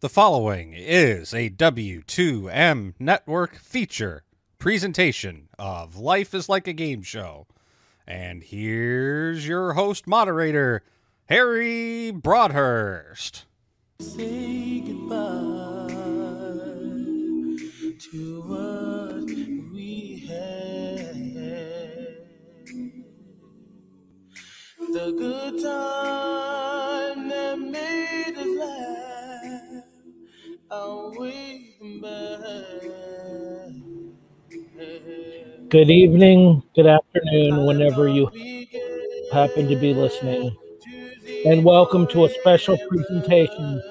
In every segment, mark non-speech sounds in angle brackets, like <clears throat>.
The following is a W2M network feature presentation of Life is Like a Game Show. And here's your host moderator, Harry Broadhurst. Say goodbye to what we had. The good time Good evening, good afternoon, whenever you happen to be listening. And welcome to a special presentation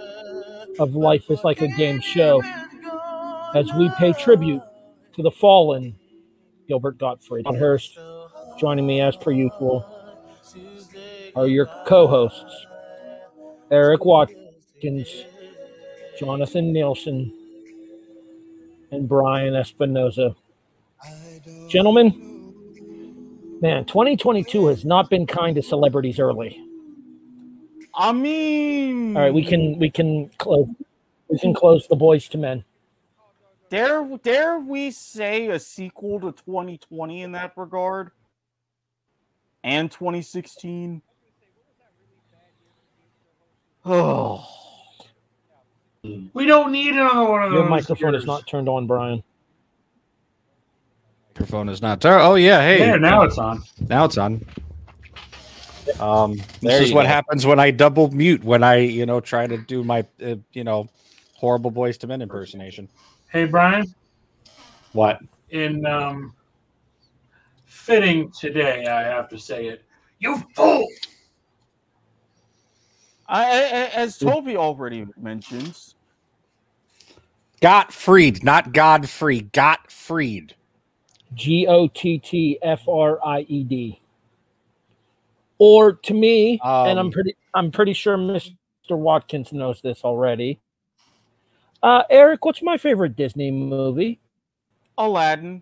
of Life is Like a Game show as we pay tribute to the fallen Gilbert Gottfried Hurst. Joining me as per usual are your co hosts Eric Watkins, Jonathan Nielsen, and Brian Espinoza. Gentlemen, man, 2022 has not been kind to celebrities early. I mean, All right, we can we can close we can close the Boyz II Men. dare dare we say a sequel to 2020 in that regard, and 2016. <sighs> Oh, We don't need another one of Your those. microphone is not turned on, Brian. Microphone is not there. Oh, yeah. Hey, There, now it's on. now it's on. Um, this is what go. happens when I double mute when I, you know, try to do my, uh, you know, horrible Boyz II Men impersonation. Hey, Brian. What? In um, fitting today, I have to say it. You fool! I, I- as Toby already mentioned, Gottfried, not Godfrey. Gottfried. G O T T F R I E D. Or to me, and I'm Um, pretty I'm pretty sure Mr. Watkins knows this already. Uh, Eric, what's my favorite Disney movie? Aladdin.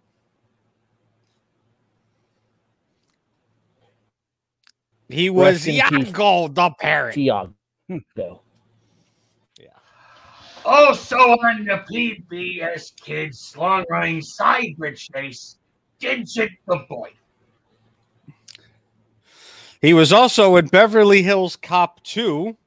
He was Rest. Iago the parrot. Tiago. Hmm. Also oh, on the PBS Kids long running Cyberchase, Digit the Boy. He was also in Beverly Hills Cop 2.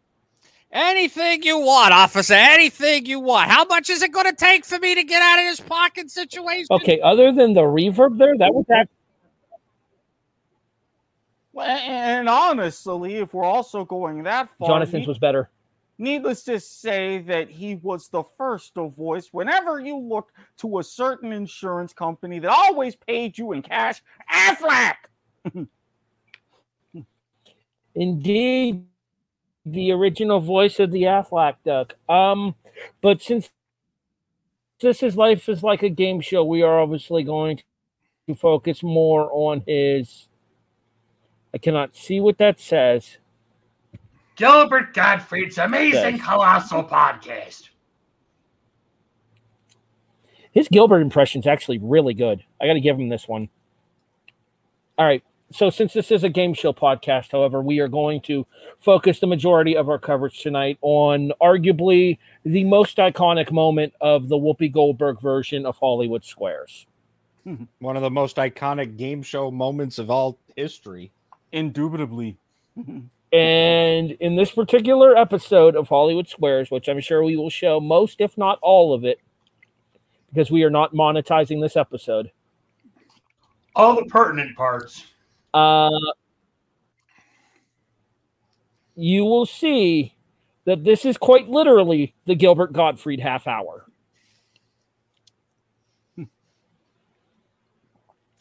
Anything you want, officer. Anything you want. How much is it going to take for me to get out of this parking situation? Okay, other than the reverb there, that was act- Well, And honestly, if we're also going that far, Jonathan's need- was better. needless to say that he was the first to voice whenever you look to a certain insurance company that always paid you in cash, Aflac. <laughs> Indeed, the original voice of the Aflac duck. Um, but since this is life is like a game show, we are obviously going to focus more on his. I cannot see what that says. Gilbert Gottfried's amazing Yes. colossal podcast. His Gilbert impression is actually really good. I got to give him this one. All right. so since this is a game show podcast, however, we are going to focus the majority of our coverage tonight on arguably the most iconic moment of the Whoopi Goldberg version of Hollywood Squares. <laughs> One of the most iconic game show moments of all history. Indubitably. And in this particular episode of Hollywood Squares, which I'm sure we will show most, if not all of it, because we are not monetizing this episode, All the pertinent parts. uh, you will see that this is quite literally the Gilbert Gottfried half hour.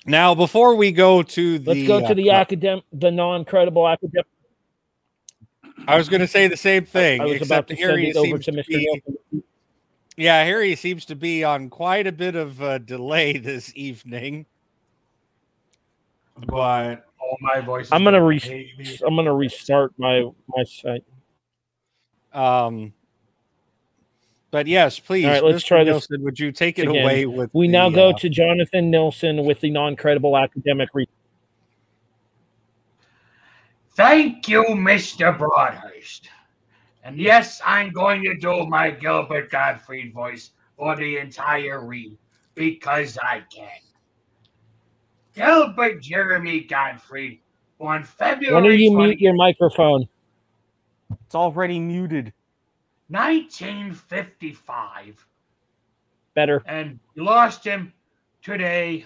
Now, before we go to the, Let's go to the uh, academic, the non-credible academic. I was going to say the same thing. I was about except to here send he it over seems to to Mr. be- Nielsen. Yeah, Harry seems to be on quite a bit of uh, delay <laughs> this evening. But All my voices. I'm gonna re- I'm gonna restart my my site. um but yes, please, All right, let's Mr. try this Nielsen, would you take it again. away with We the, now go uh, to Jonathan Nielsen with the non-credible academic. Re- Thank you, Mr. Broadhurst. And yes, I'm going to do my Gilbert Gottfried voice for the entire read because I can. Gilbert Jeremy Gottfried on February when do you 20 mute your microphone? It's already muted. 1955 Better. and we lost him today,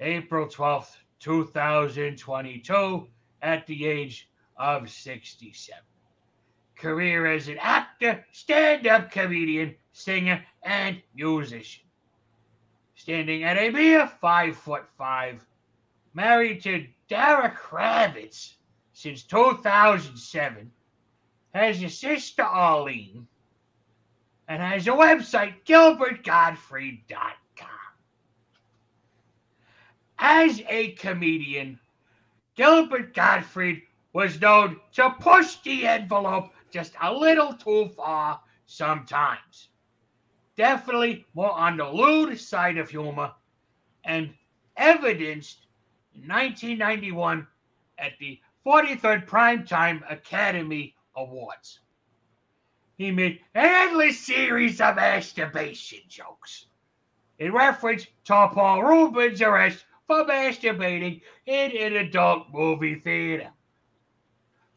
April 12th, 2022, at the age of 67. Career as an actor, stand up comedian, singer, and musician. Standing at a mere five foot five, married to Dara Kravitz since 2007, has a sister Arlene, and has a website, gilbertgottfried.com. As a comedian, Gilbert Gottfried was known to push the envelope just a little too far sometimes. Definitely more on the lewd side of humor, and evidenced in 1991 at the 43rd Primetime Academy Awards. He made endless series of masturbation jokes in reference to Paul Reubens' arrest for masturbating in an adult movie theater.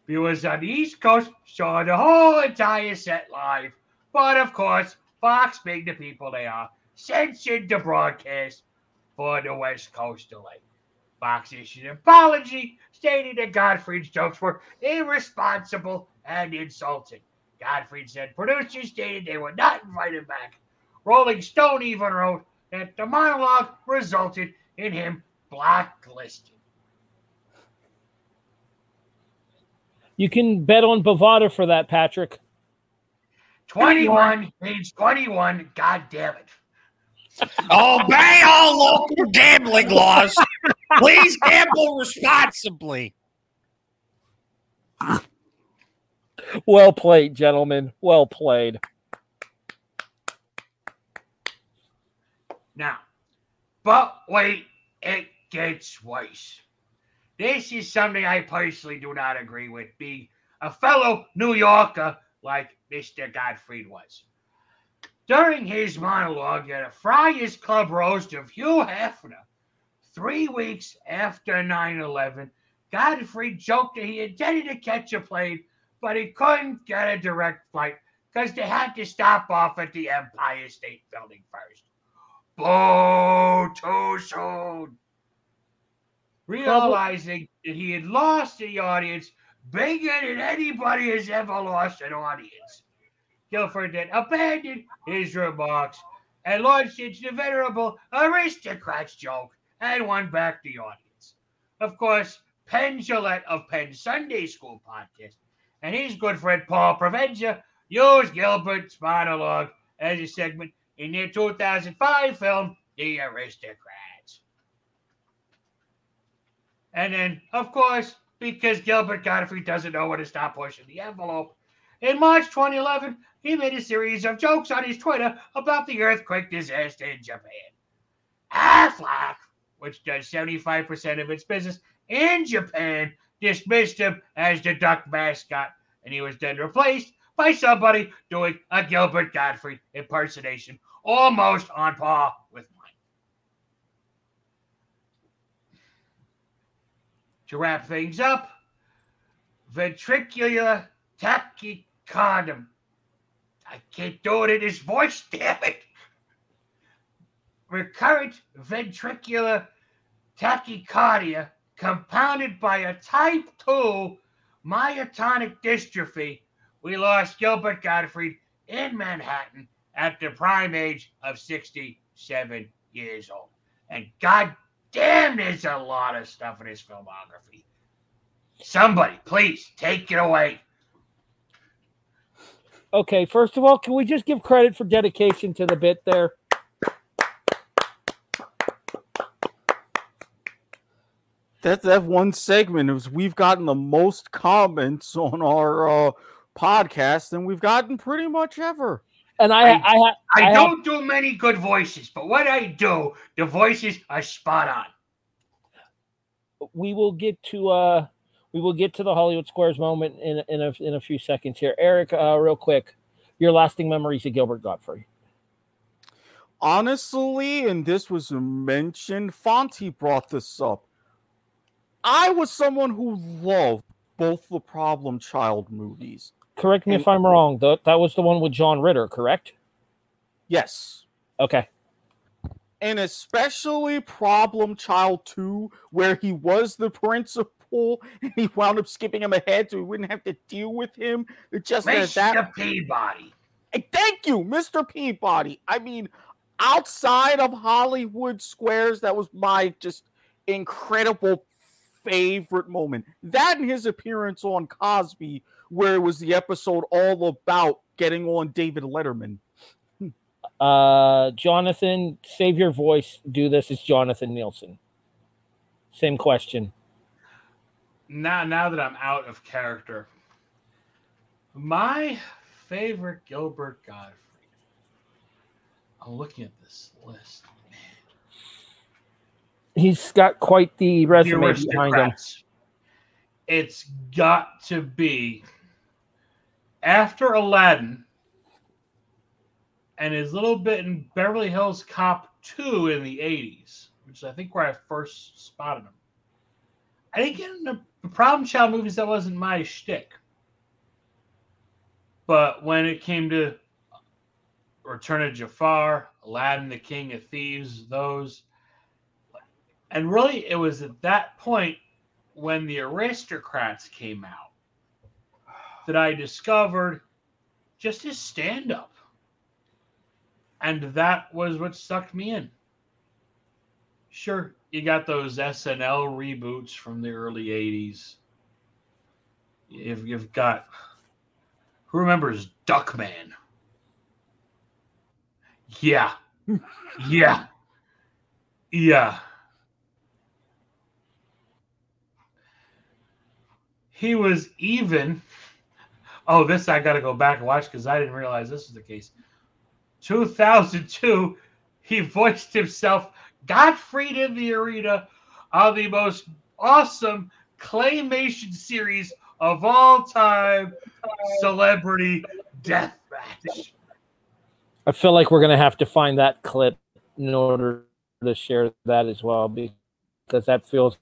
Viewers on the East Coast saw the whole entire set live, but of course, Fox, being the people they are, censored the broadcast for the West Coast delay. Fox issued an apology, stating that Gottfried's jokes were irresponsible and insulting. Gottfried said producers stated they would not invite him back. Rolling Stone even wrote that the monologue resulted in him blacklisted. You can bet on Bovada for that, Patrick. 21 means 21, god damn it. obey <laughs> all local gambling laws. Please gamble responsibly. <laughs> Well played, gentlemen. Well played. Now, but wait, it gets worse. This is something I personally do not agree with, being a fellow New Yorker like Mr. Gottfried was. During his monologue at a Friars Club roast of Hugh Hefner, three weeks after 9 11, Gottfried joked that he intended to catch a plane, but he couldn't get a direct flight because they had to stop off at the Empire State Building first. Boo, too soon. Realizing that he had lost the audience bigger than anybody has ever lost an audience, Guilford then abandoned his remarks and launched into the venerable aristocrats joke and won back the audience. Of course, Penn Jillette of Penn Sunday School podcast and his good friend Paul Provenza used Gilbert's monologue as a segment in their 2005 film, The Aristocrats. And then, of course, because Gilbert Gottfried doesn't know when to stop pushing the envelope, in March 2011, he made a series of jokes on his Twitter about the earthquake disaster in Japan. Aflac, which does 75% of its business in Japan dismissed him as the duck mascot, and he was then replaced by somebody doing a Gilbert Gottfried impersonation, almost on par with mine. To wrap things up, ventricular tachycardia. I can't do it in his voice, damn it. Recurrent ventricular tachycardia compounded by a type 2 myotonic dystrophy. We lost Gilbert Gottfried in Manhattan at the prime age of 67 years old. And god damn, there's a lot of stuff in his filmography. Somebody, please take it away. Okay, first of all, can we just give credit for dedication to the bit there? That that one segment is we've gotten the most comments on our uh, podcast than we've gotten pretty much ever. And I, I, I, I, I have- don't do many good voices, but what I do, the voices are spot on. we will get to uh we will get to the Hollywood Squares moment in in a in a few seconds here. Eric, uh, real quick, your lasting memories of Gilbert Gottfried. Honestly, and this was mentioned, Fonty brought this up. I was someone who loved both the Problem Child movies. Correct me if I'm wrong. That that was the one with John Ritter, correct? Yes. Okay. and especially Problem Child 2, where he was the <laughs> principal and he wound up skipping him ahead so he wouldn't have to deal with him. It just as Mr. that. Peabody. Thank you, Mr. Peabody. I mean, outside of Hollywood Squares, that was my just incredible favorite moment. That and his appearance on Cosby, where it was the episode all about getting on David Letterman. Uh, Jonathan, save your voice. Do this It's Jonathan Nielsen. Same question. now now that I'm out of character, my favorite Gilbert Gottfried. I'm looking at this list. He's got quite the resume behind him. It's got to be after Aladdin and his little bit in Beverly Hills Cop 2 in the 80s, which is I think where I first spotted him. I didn't get into the Problem Child movies, that wasn't my shtick. But when it came to Return of Jafar, Aladdin, the King of Thieves, those, and really it was at that point when the aristocrats came out that I discovered just his stand up. And that was what sucked me in. Sure, you got those SNL reboots from the early 80s. You've, you've got, who remembers Duckman? Yeah. <laughs> Yeah. Yeah. He was even. Oh, this I got to go back and watch because I didn't realize this was the case. 2002, he voiced himself Gottfried in the arena on the most awesome claymation series of all time, Celebrity Deathmatch. I feel like we're gonna have to find that clip in order to share that as well because that feels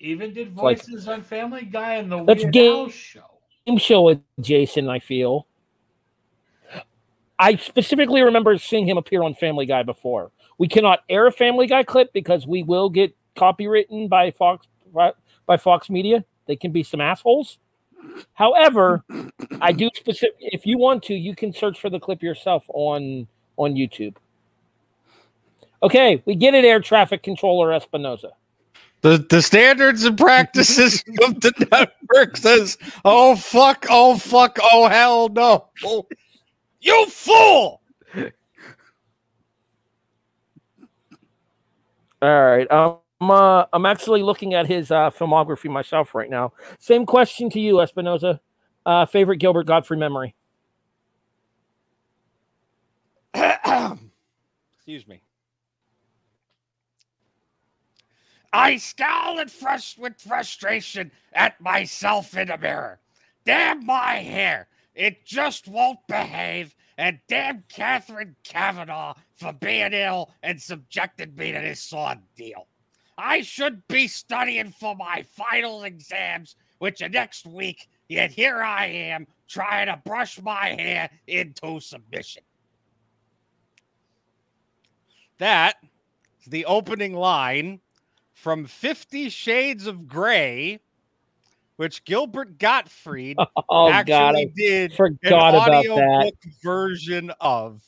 Even did like- voices on Family Guy and the That's Weird game- Al show. game show with Jason. I feel. I specifically remember seeing him appear on Family Guy before. We cannot air a Family Guy clip because we will get copywritten by Fox by, by Fox Media. They can be some assholes. However, I do specific. If you want to, you can search for the clip yourself on on YouTube. Okay, we get it, air traffic controller Espinoza. The the standards and practices <laughs> of the network says, "Oh fuck! Oh fuck! Oh hell no! Oh, you fool!" All right. Um, I'm, uh, I'm actually looking at his uh, filmography myself right now. Same question to you, Espinoza. Uh, favorite Gilbert Gottfried memory? <clears throat> Excuse me. I scowl at frust- with frustration at myself in the mirror. Damn my hair. It just won't behave. And damn Katherine Kavanagh for being ill and subjected me to this sod deal. I should be studying for my final exams, which are next week, yet here I am trying to brush my hair into submission. That is the opening line from Fifty Shades of Grey, which Gilbert Gottfried <laughs> Oh actually God, did forgot an about that. version of.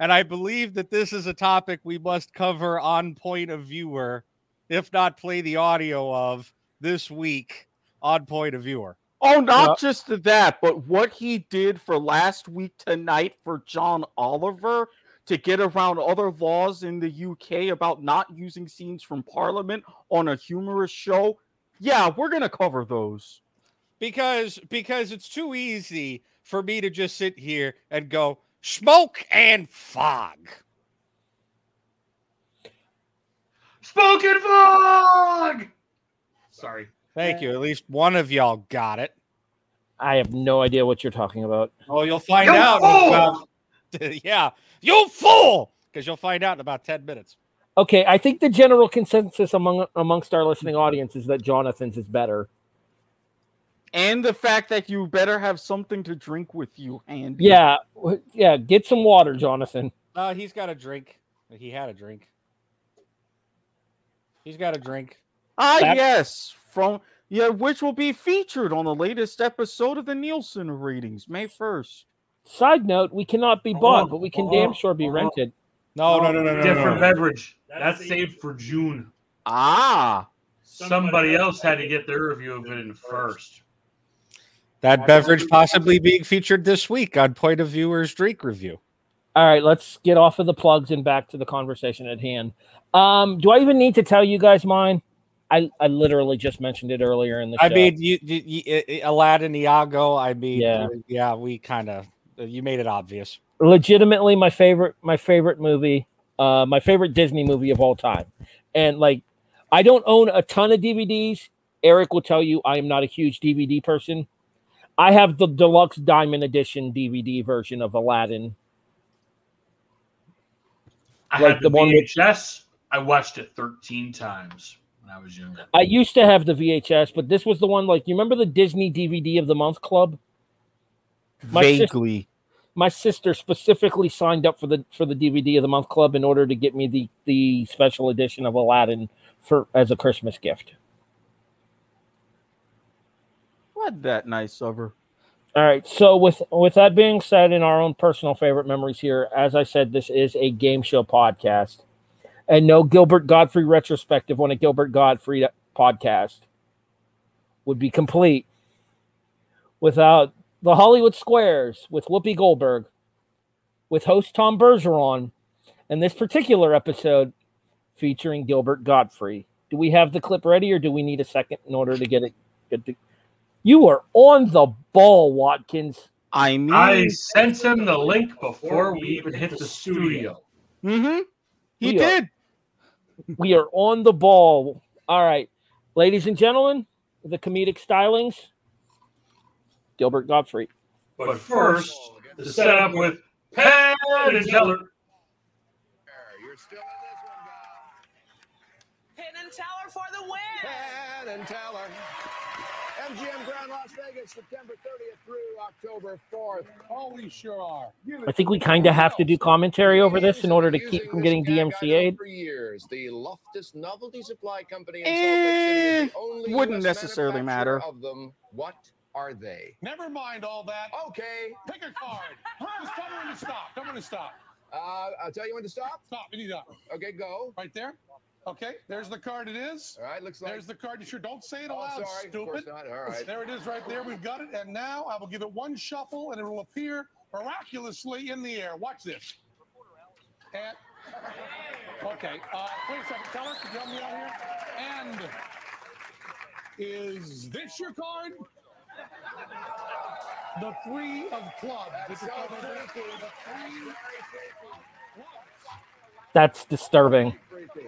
And I believe that this is a topic we must cover on Point of Viewer, if not play the audio of this week on Point of Viewer. Oh, not Yeah. just that, but what he did for last week tonight for John Oliver to get around other laws in the UK about not using scenes from Parliament on a humorous show. Yeah, we're gonna cover those. Because because it's too easy for me to just sit here and go smoke and fog. Spoken fog. Sorry. Thank you. At least one of y'all got it. I have no idea what you're talking about. Oh, you'll find You out. in fool! <laughs> yeah, you fool! Because you'll find out in about 10 minutes. Okay, I think the general consensus among amongst our listening audience is that Jonathan's is better. And the fact that you better have something to drink with you handy. Yeah, yeah. Get some water, Jonathan. Uh, he's got a drink. He had a drink. He's got a drink. Ah, That- yes, from yeah, which will be featured on the latest episode of the Nielsen ratings, May first. Side note: We cannot be bought, Oh, but we can oh, damn sure be oh. rented. No, no, no, no, no. Different no, no. beverage. That's saved for June. Ah, Somebody else had to get their review of it in first. That beverage possibly being featured this week on Point of Viewer's drink review. All right, let's get off of the plugs and back to the conversation at hand. Um, do I even need to tell you guys mine? I, I literally just mentioned it earlier in the show. I mean, you, you, you, uh, Aladdin, Iago. I mean, Yeah. yeah, we kind of you made it obvious. legitimately my favorite my favorite movie uh my favorite disney movie of all time and like i don't own a ton of dvds eric will tell you i am not a huge dvd person i have the deluxe diamond edition dvd version of aladdin I Like had the, the one with- VHS. I watched it 13 times when I was younger. i used to have the vhs but this was the one like you remember the disney dvd of the month club My sis- vaguely. my sister specifically signed up for the for the dvd of the month club in order to get me the the special edition of aladdin for as a christmas gift What that nice of her. All right. So with with that being said, in our own personal favorite memories here, as I said, this is a game show podcast, and no Gilbert Gottfried retrospective on a Gilbert Gottfried podcast would be complete without the Hollywood Squares with Whoopi Goldberg, with host Tom Bergeron, and this particular episode featuring Gilbert Gottfried. Do we have the clip ready, or do we need a second in order to get it? Get the, you are on the ball, Watkins. I mean, I sent him the link before we even hit the studio. mm-hmm. He We are- did. We are on the ball. All right, ladies and gentlemen, the comedic stylings. Gilbert Gottfried. But first, to set up with Penn and Teller. You're still in this one, guys. Penn and Teller for the win. Penn and Teller. MGM Grand Las Vegas, September 30th through October 4th. Oh, we sure are. I think we kind of have to do commentary over this in order to keep from getting DMCA'd. For years, the Loftus Novelty Supply Company in Eh, Salt Lake City is the only wouldn't US necessarily matter. Of them, what are they? Never mind all that. Okay, Pick a card. <laughs> Just tell me when to stop. Tell me when to stop. uh, I'll tell you when to stop. Stop. We need that. Okay, go. Right there. Okay. There's the card. It is. All right, looks like. There's the card. You sure don't say it oh, aloud, sorry, of course not. All right. There it is right there. We've got it. And now I will give it one shuffle and it will appear miraculously in the air. Watch this. And okay. Uh, wait a second. Tell us. You help me out here? And is this your card? The three of clubs. This so the three clubs. That's disturbing.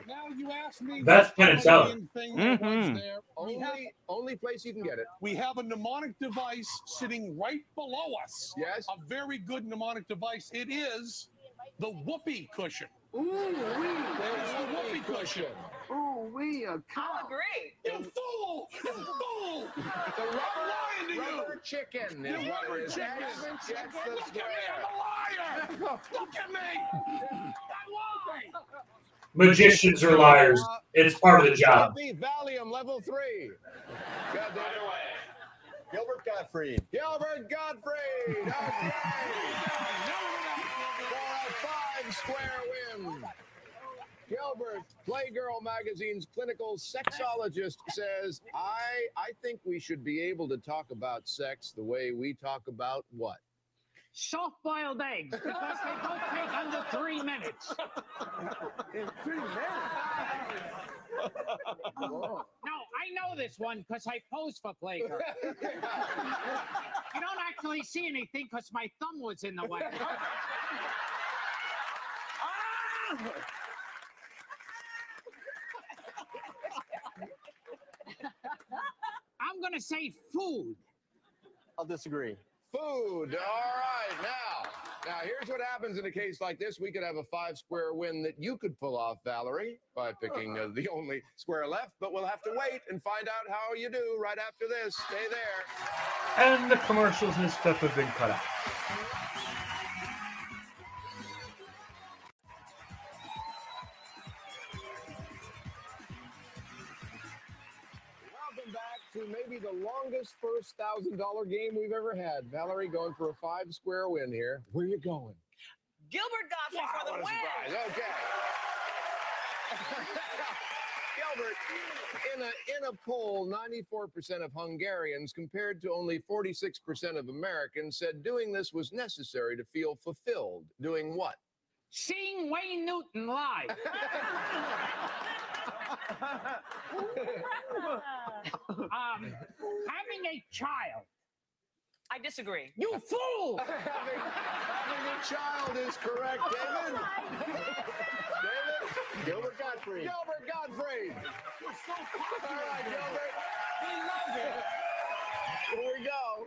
Now you ask me. That's what Penn and Teller. fucking thing that was mm-hmm. there. We have, Only, only place you can get it. we have a mnemonic device sitting right below us. Yes. A very good mnemonic device. It is the whoopee cushion. Ooh, wee. There's the whoopee cushion. Ooh, wee, a cow. agree. You fool! You <laughs> fool! The I'm lying to you. rubber, rubber chicken You is what rubber it is. chicken. That's- that's the Look at me, I'm a liar! Look at me! I lied! Magicians are liars. It's part of the job. Happy Valium level three. God damn it. Gilbert Gottfried. Gilbert Gottfried. <laughs> Okay. For a five square win. Gilbert, Playgirl magazine's clinical sexologist says, I I think we should be able to talk about sex the way we talk about what? soft boiled eggs because they both take under three minutes. Three minutes. No, I know this one because I posed for Playgirl. You don't actually see anything because my thumb was in the way. <laughs> Ah! I'm gonna say food. I'll disagree. Food. All right. Now, now here's what happens in a case like this. We could have a five square win that you could pull off, Valerie, by picking uh, the only square left. But we'll have to wait and find out how you do right after this. Stay there. And the commercials and stuff have been cut out. The first thousand dollar game we've ever had. Valerie going for a five square win here. Where you going? Gilbert Gottfried for the What a win. surprise. Okay. <laughs> Gilbert, in a in a poll, 94% of Hungarians, compared to only 46% of Americans, said doing this was necessary to feel fulfilled. Doing what? Seeing Wayne Newton live. <laughs> um, having a child. I disagree. You fool! <laughs> having, having a child is correct, David. <laughs> David? Gilbert Gottfried. Gilbert Gottfried. All right, Gilbert. We love it. Here we go.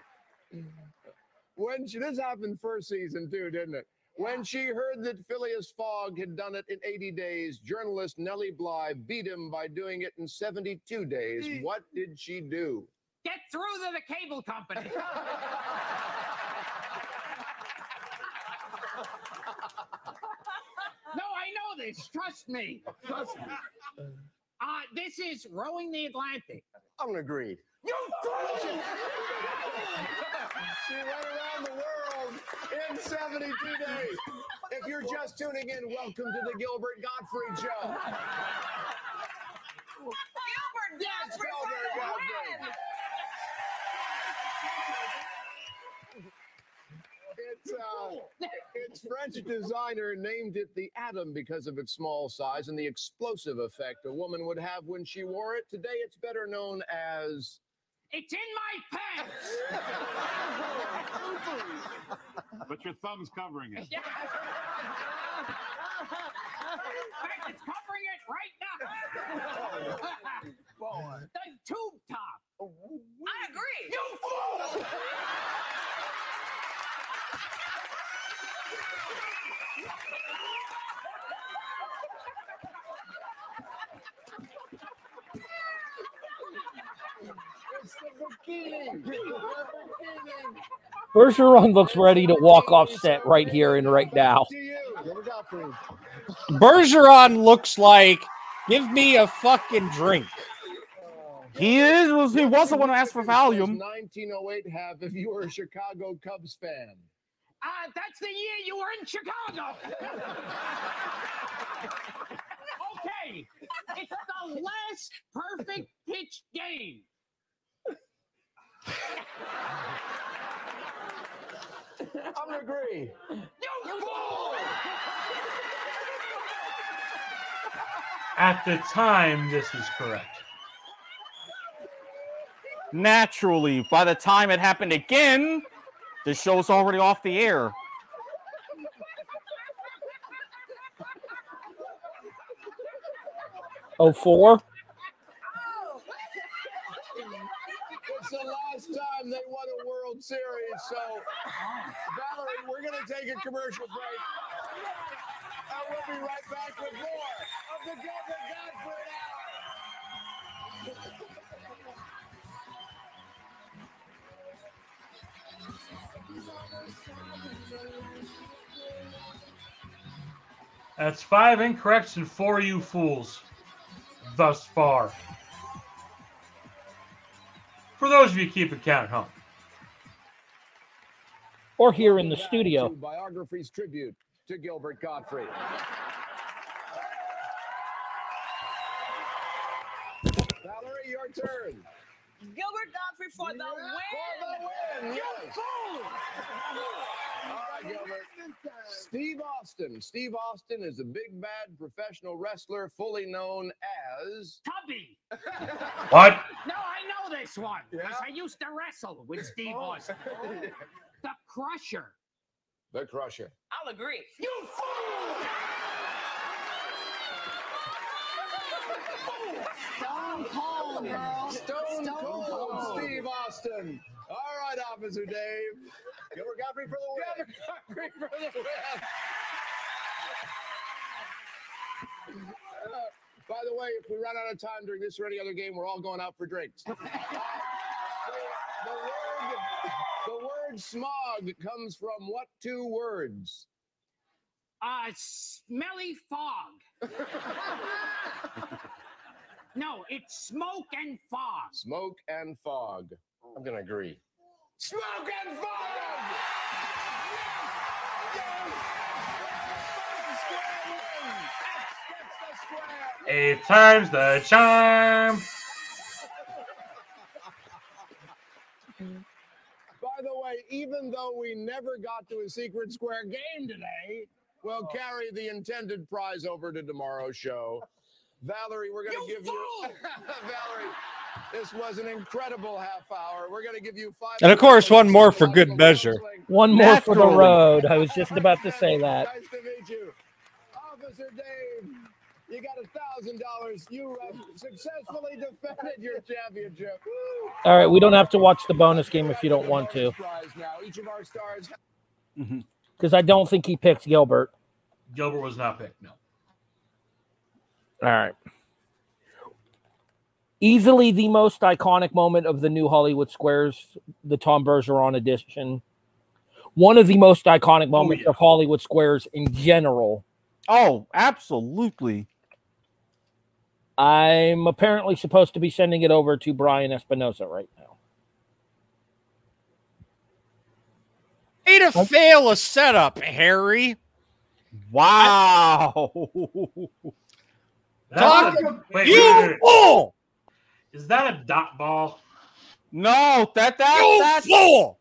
When she, this happened first season too, didn't it? When she heard that Phileas Fogg had done it in 80 days, journalist Nellie Bly beat him by doing it in 72 days. What did she do? Get through to the cable company. <laughs> no, I know this. Trust me. Trust me. Uh, this is rowing the Atlantic. I'm gonna agree. You fool! She went around the world in 72 days. If you're just tuning in, welcome to the Gilbert Gottfried Show. Gilbert Yes, Gottfried Gilbert for Gottfried. win. It's uh, its French designer named it the Atom because of its small size and the explosive effect a woman would have when she wore it. Today, it's better known as. It's in my pants. <laughs> But your thumb's covering it. Yeah. Fact, <laughs> it's covering it right now. the tube top. I agree. You fool! It's the bikini. The bikini. Bergeron looks ready to walk off set right here and right now. To you, Gilbert Gottfried. Bergeron looks like, give me a fucking drink. He is. Was he was the one who asked for volume. 1908 have if you were a Chicago Cubs fan? Uh, that's the year you were in Chicago. <laughs> okay, it's the last perfect pitch game. I'm gonna agree. You fool! At the time, this is correct. Naturally, by the time it happened again, the show's already off the air. Oh four. It's the last time they won a World Series, so Valerie, we're gonna take a commercial break. And we'll be right back with more of the Gilbert Gottfried Hour. That's five incorrects and four you fools thus far. For those of you keeping count at home. Or here in the studio. to Biography's tribute to Gilbert Gottfried. Valerie, your turn. Gilbert Gottfried for the win. For the win, yes. All right, Gilbert. Steve Austin. Steve Austin is a big bad professional wrestler, fully known as. Tubby. What? No, I know this one because Yeah? I used to wrestle with Steve Oh. <laughs> Austin. The Crusher. The Crusher. I'll agree. You fool! Stone Cold, girl. Stone Cold Steve Austin. All right, Officer Dave. Gilbert Gottfried for the win. Gilbert Gottfried for the win. Uh, by the way, if we run out of time during this or any other game, we're all going out for drinks. <laughs> the, the word, the word smog comes from what two words? Uh, smelly fog. <laughs> no, it's smoke and fog. Smoke and fog. I'm going to agree. Smoke and fog! Eight times the charm. By the way, even though we never got to a secret square game today, we'll oh. carry the intended prize over to tomorrow's show. Valerie, we're going to give you. <laughs> Valerie, this was an incredible half hour. We're going to give you five. And of course, one more for good measure. One more for the road. I was just about to <laughs> say that. Nice to meet you. Officer Dave, you got a thousand dollars. You uh, successfully defended your championship. Woo! All right, we don't have to watch the bonus game if you don't want to, Prize now. Each of our stars mm-hmm. because I don't think he picked Gilbert. Gilbert was not picked. No. All right. Easily the most iconic moment of the new Hollywood Squares, the Tom Bergeron edition. One of the most iconic oh, moments yeah. of Hollywood Squares in general. Oh, absolutely. I'm apparently supposed to be sending it over to Brian Espinoza right now. Way to fail a setup, Harry. Wow. Talk- a- wait, wait, You wait, wait. fool! Is that a dot ball? no, that that You that's fool!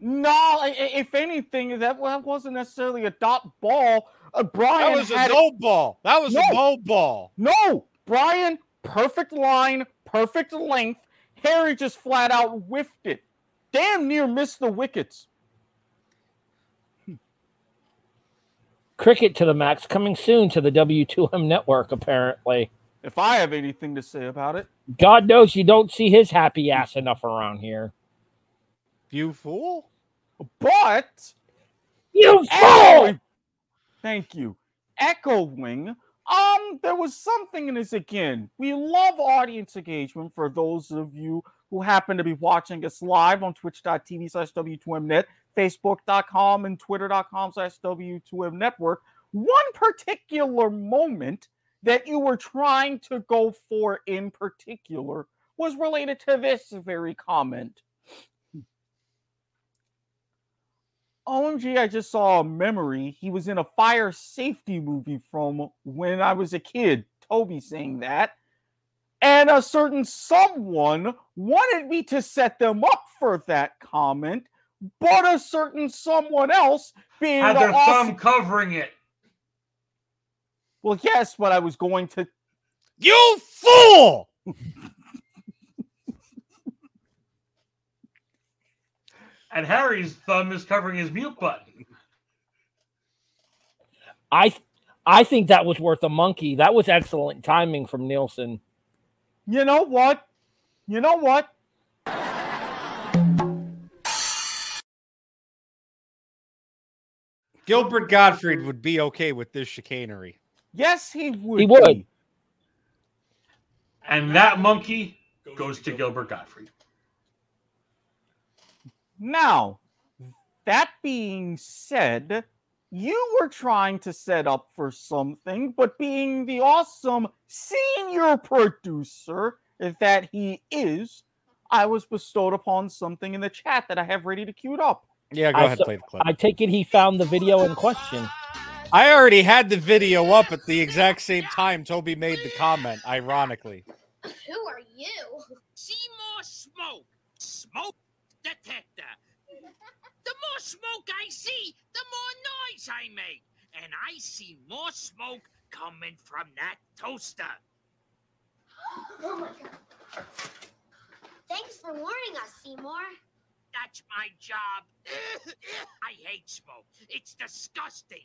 no. i- i- If anything, that wasn't necessarily a dot ball. Uh, Brian That was a had no ball. That was a No. no ball. no. Brian, perfect line, perfect length. Harry just flat out whiffed it. Damn near missed the wickets. Cricket to the Max coming soon to the W2M network, apparently. If I have anything to say about it, God knows you don't see his happy ass enough around here. You fool! but You fool! Echoing- Thank you. Echoing. Um, there was something in this again. We love audience engagement for those of you who happen to be watching us live on twitch.tv slash W2Mnet, facebook.com, and twitter.com slash W2M network. One particular moment that you were trying to go for in particular was related to this very comment. OMG, I just saw a memory. He was in a fire safety movie from when I was a kid. Toby saying that. And a certain someone wanted me to set them up for that comment, but a certain someone else being Had their awesome- thumb covering it. Well, yes, but I was going to You fool! <laughs> And Harry's thumb is covering his mute button. I I think that was worth a monkey. That was excellent timing from Nielsen. You know what? You know what? Gilbert Gottfried would be okay with this chicanery. Yes, he would. He would. And that monkey goes to Gilbert Gottfried. Now, that being said, you were trying to set up for something, but being the awesome senior producer that he is, I was bestowed upon something in the chat that I have ready to queue up. Yeah, go I ahead, saw- play the clip. I take it he found the video in question. I already had the video up at the exact same time Toby made the comment, ironically. Who are you? Seymour Smoke, smoke detector. The more smoke I see, the more noise I make. And I see more smoke coming from that toaster. Oh my god. Thanks for warning us, Seymour. That's my job. I hate smoke. It's disgusting.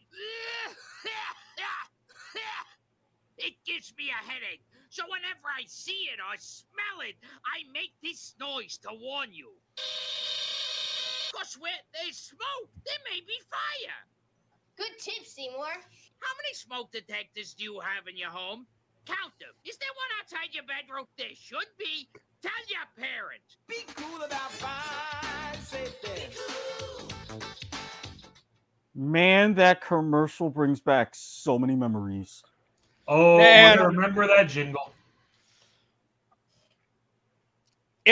It gives me a headache. So whenever I see it or smell it, I make this noise to warn you. Because where there's smoke, there may be fire. Good tip, Seymour. How many smoke detectors do you have in your home? Count them. Is there one outside your bedroom? There should be. Tell your parents. Be cool about fire safety. Man, that commercial brings back so many memories. Oh, Man. I remember that jingle.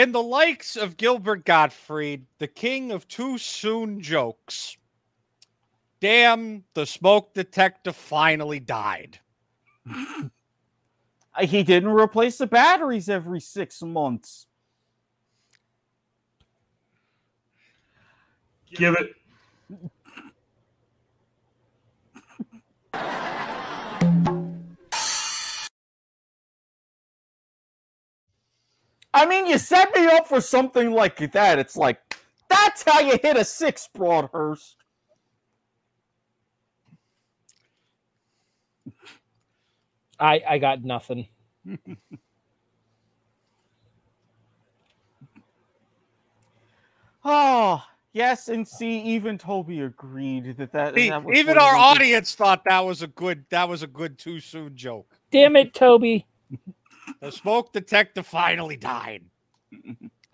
In the likes of Gilbert Gottfried, the king of too soon jokes, damn, the smoke detector finally died. <laughs> He didn't replace the batteries every six months. Give it. <laughs> I mean, you set me up for something like that. It's like, that's how you hit a six, Broadhurst. I I got nothing. Oh, <laughs> yes, and see, even Toby agreed that that, E- that was Even our audience thought that was a good that was a good too soon joke. Damn it, Toby. The smoke detector finally died.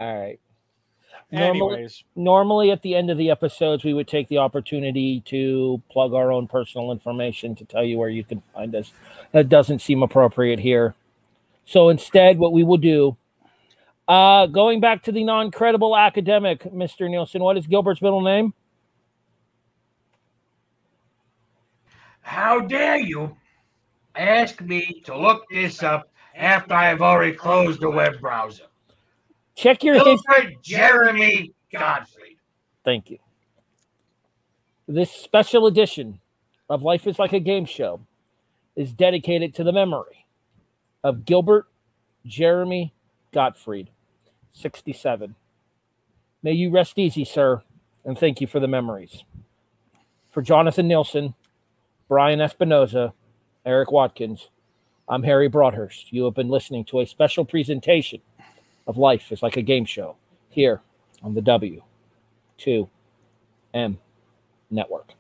All right. Normally, Anyways, normally at the end of the episodes, we would take the opportunity to plug our own personal information to tell you where you can find us. That doesn't seem appropriate here. So instead, what we will do, uh, going back to the non credible academic, Mr. Nielsen, what is Gilbert's middle name? How dare you ask me to look this up after I have already closed the web browser? Check your history. Gilbert Jeremy Gottfried. Thank you. This special edition of Life is Like a Game Show is dedicated to the memory of Gilbert Jeremy Gottfried, 67. May you rest easy, sir, and thank you for the memories. For Jonathan Nielsen, Brian Espinoza, Eric Watkins, I'm Harry Broadhurst. You have been listening to a special presentation of Life is Like a Game Show here on the W2M Network.